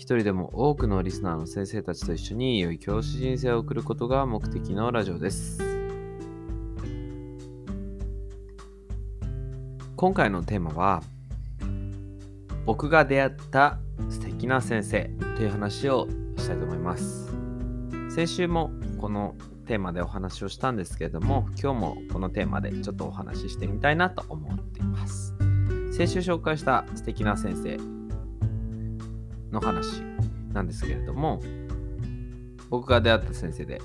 一人でも多くのリスナーの先生たちと一緒に良い教師人生を送ることが目的のラジオです。今回のテーマは僕が出会った素敵な先生という話をしたいと思います。先週もこのテーマでお話をしたんですけれども今日もこのテーマでちょっとお話ししてみたいなと思っています。先週紹介した素敵な先生の話なんですけれども僕が出会った先生で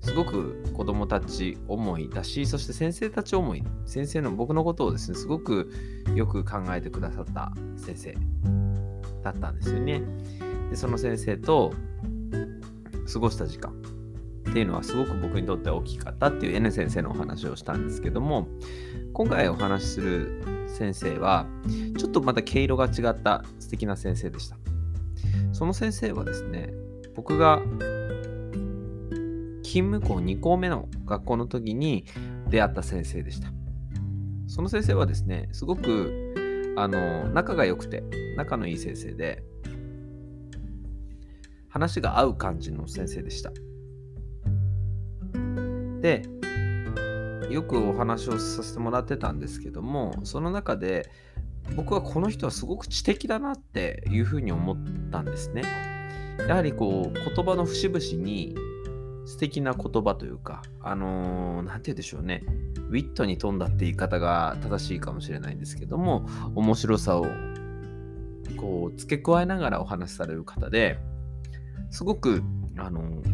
すごく子供たち思いだしそして先生たち思い先生の僕のことをですねすごくよく考えてくださった先生だったんですよね。でその先生と過ごした時間っていうのはすごく僕にとって大きかったっていう N 先生のお話をしたんですけども今回お話しする先生はちょっとまた毛色が違った素敵な先生でした。その先生はですね、僕が勤務校2校目の学校の時に出会った先生でした。その先生はですね、すごくあの仲が良くて、仲のいい先生で、話が合う感じの先生でした。で、よくお話をさせてもらってたんですけども、その中で僕はこの人はすごく知的だなっていうふうに思ったんですね。やはりこう言葉の節々に素敵な言葉というか、あのー、て言うんでしょうね、ウィットに富んだって言い方が正しいかもしれないんですけども、面白さをこう付け加えながらお話しされる方ですごく、あのー、て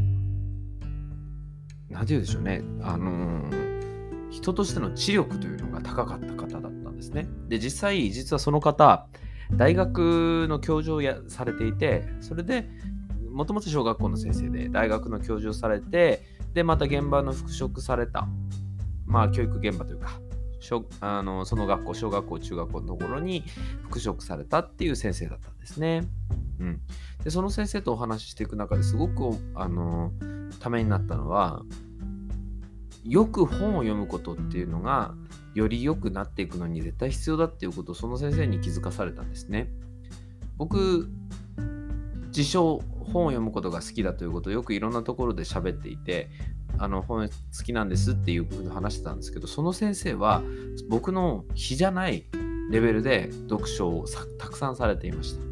言うんでしょうね、あのー、人としての知力というのが高かった方だった。ですね。で、実際、実はその方、大学の教授をやされていて、それで、もともと小学校の先生で、大学の教授をされて、で、また現場の復職された、まあ、教育現場というか、あのその学校、小学校、中学校のところに復職されたっていう先生だったんですね。うん、でその先生とお話ししていく中ですごくあのためになったのはよく本を読むことっていうのがより良くなっていくのに絶対必要だっていうことをその先生に気づかされたんですね。僕自称本を読むことが好きだということをよくいろんなところで喋っていてあの本好きなんですっていうことを話してたんですけどその先生は僕の比じゃないレベルで読書をたくさんされていました。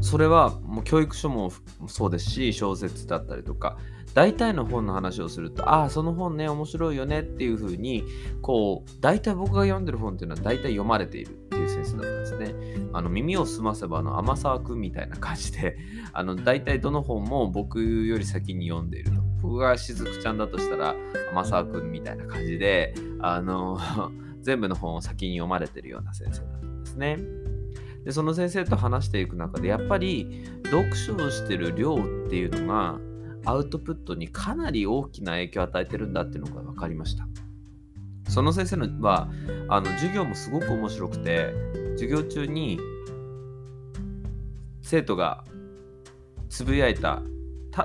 それはもう教育書もそうですし小説だったりとか大体の本の話をすると、ああ、その本ね、面白いよねっていうふうに、こう、大体僕が読んでる本っていうのは大体読まれているっていう先生だったんですね。あの、耳を澄ませば、あの、天沢くんみたいな感じで、あの、大体どの本も僕より先に読んでいると。僕がしずくちゃんだとしたら、天沢くんみたいな感じで、あの、全部の本を先に読まれてるような先生だったんですね。でその先生と話していく中でやっぱり読書をしてる量っていうのがアウトプットにかなり大きな影響を与えてるんだっていうのが分かりました。その先生のはあの授業もすごく面白くて授業中に生徒がつぶやいた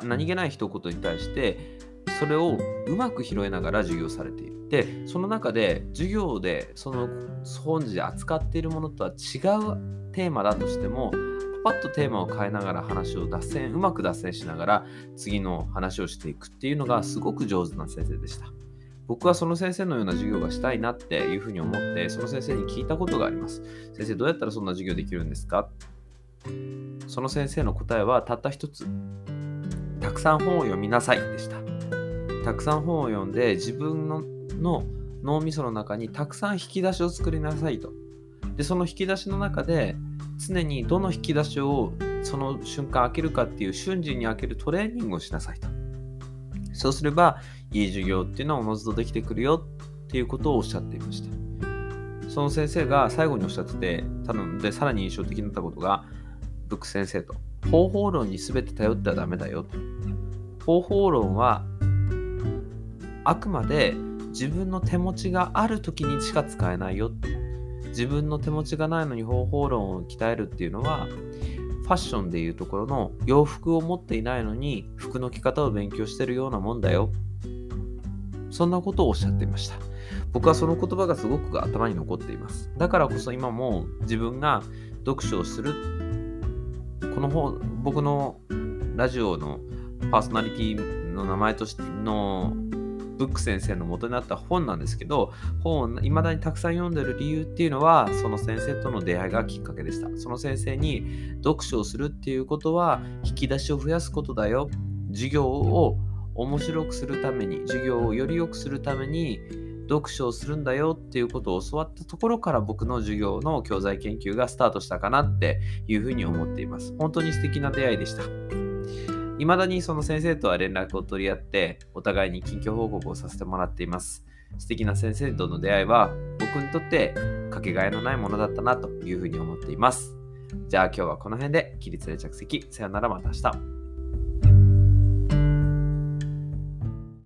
何気ない一言に対してそれをうまく拾いながら授業されている。でその中で授業でその本日で扱っているものとは違うテーマだとしてもパッとテーマを変えながら話を脱線うまく脱線しながら次の話をしていくっていうのがすごく上手な先生でした。僕はその先生のような授業がしたいなっていうふうに思ってその先生に聞いたことがあります。先生どうやったらそんな授業できるんですか？その先生の答えはたった一つ。たくさん本を読みなさいでした。たくさん本を読んで自分のの脳みその中にたくさん引き出しを作りなさいと。でその引き出しの中で常にどの引き出しをその瞬間開けるかっていう瞬時に開けるトレーニングをしなさいと。そうすれば、いい授業っていうのはおのずとできてくるよっていうことをおっしゃっていました。その先生が最後におっしゃってて、多分でさらに印象的になったことが、ブック先生と、方法論に全て頼ってはダメだよと方法論はあくまで自分の手持ちがある時にしか使えないよ自分の手持ちがないのに方法論を鍛えるっていうのはファッションでいうところの洋服を持っていないのに服の着方を勉強してるようなもんだよ。そんなことをおっしゃっていました。僕はその言葉がすごく頭に残っています。だからこそ今も自分が読書をするこの本僕のラジオのパーソナリティの名前としてのブック先生の元になった本なんですけど本を未だにたくさん読んでる理由っていうのはその先生との出会いがきっかけでした。その先生に読書をするっていうことは引き出しを増やすことだよ。授業を面白くするために授業をより良くするために読書をするんだよっていうことを教わったところから僕の授業の教材研究がスタートしたかなっていうふうに思っています。本当に素敵な出会いでした。未だにその先生とは連絡を取り合ってお互いに近況報告をさせてもらっています。素敵な先生との出会いは僕にとってかけがえのないものだったなというふうに思っています。じゃあ今日はこの辺で起立で着席。さよならまた明日。